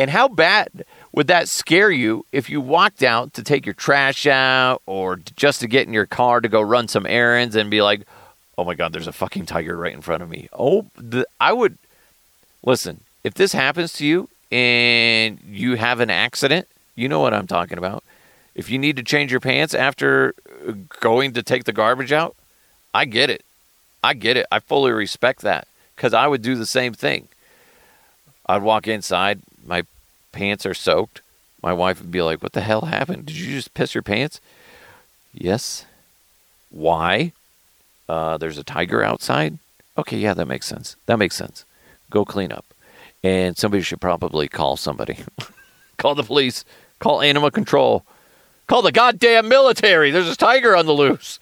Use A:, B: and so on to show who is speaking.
A: And how bad would that scare you if you walked out to take your trash out or just to get in your car to go run some errands and be like, oh my God, there's a fucking tiger right in front of me? Oh, the, I would listen. If this happens to you and you have an accident, you know what I'm talking about. If you need to change your pants after uh, going to take the garbage out, I get it. I get it. I fully respect that because I would do the same thing. I'd walk inside, my pants are soaked. My wife would be like, What the hell happened? Did you just piss your pants? Yes. Why? Uh, there's a tiger outside. Okay, yeah, that makes sense. That makes sense. Go clean up. And somebody should probably call somebody. call the police. Call animal control. Call the goddamn military. There's a tiger on the loose.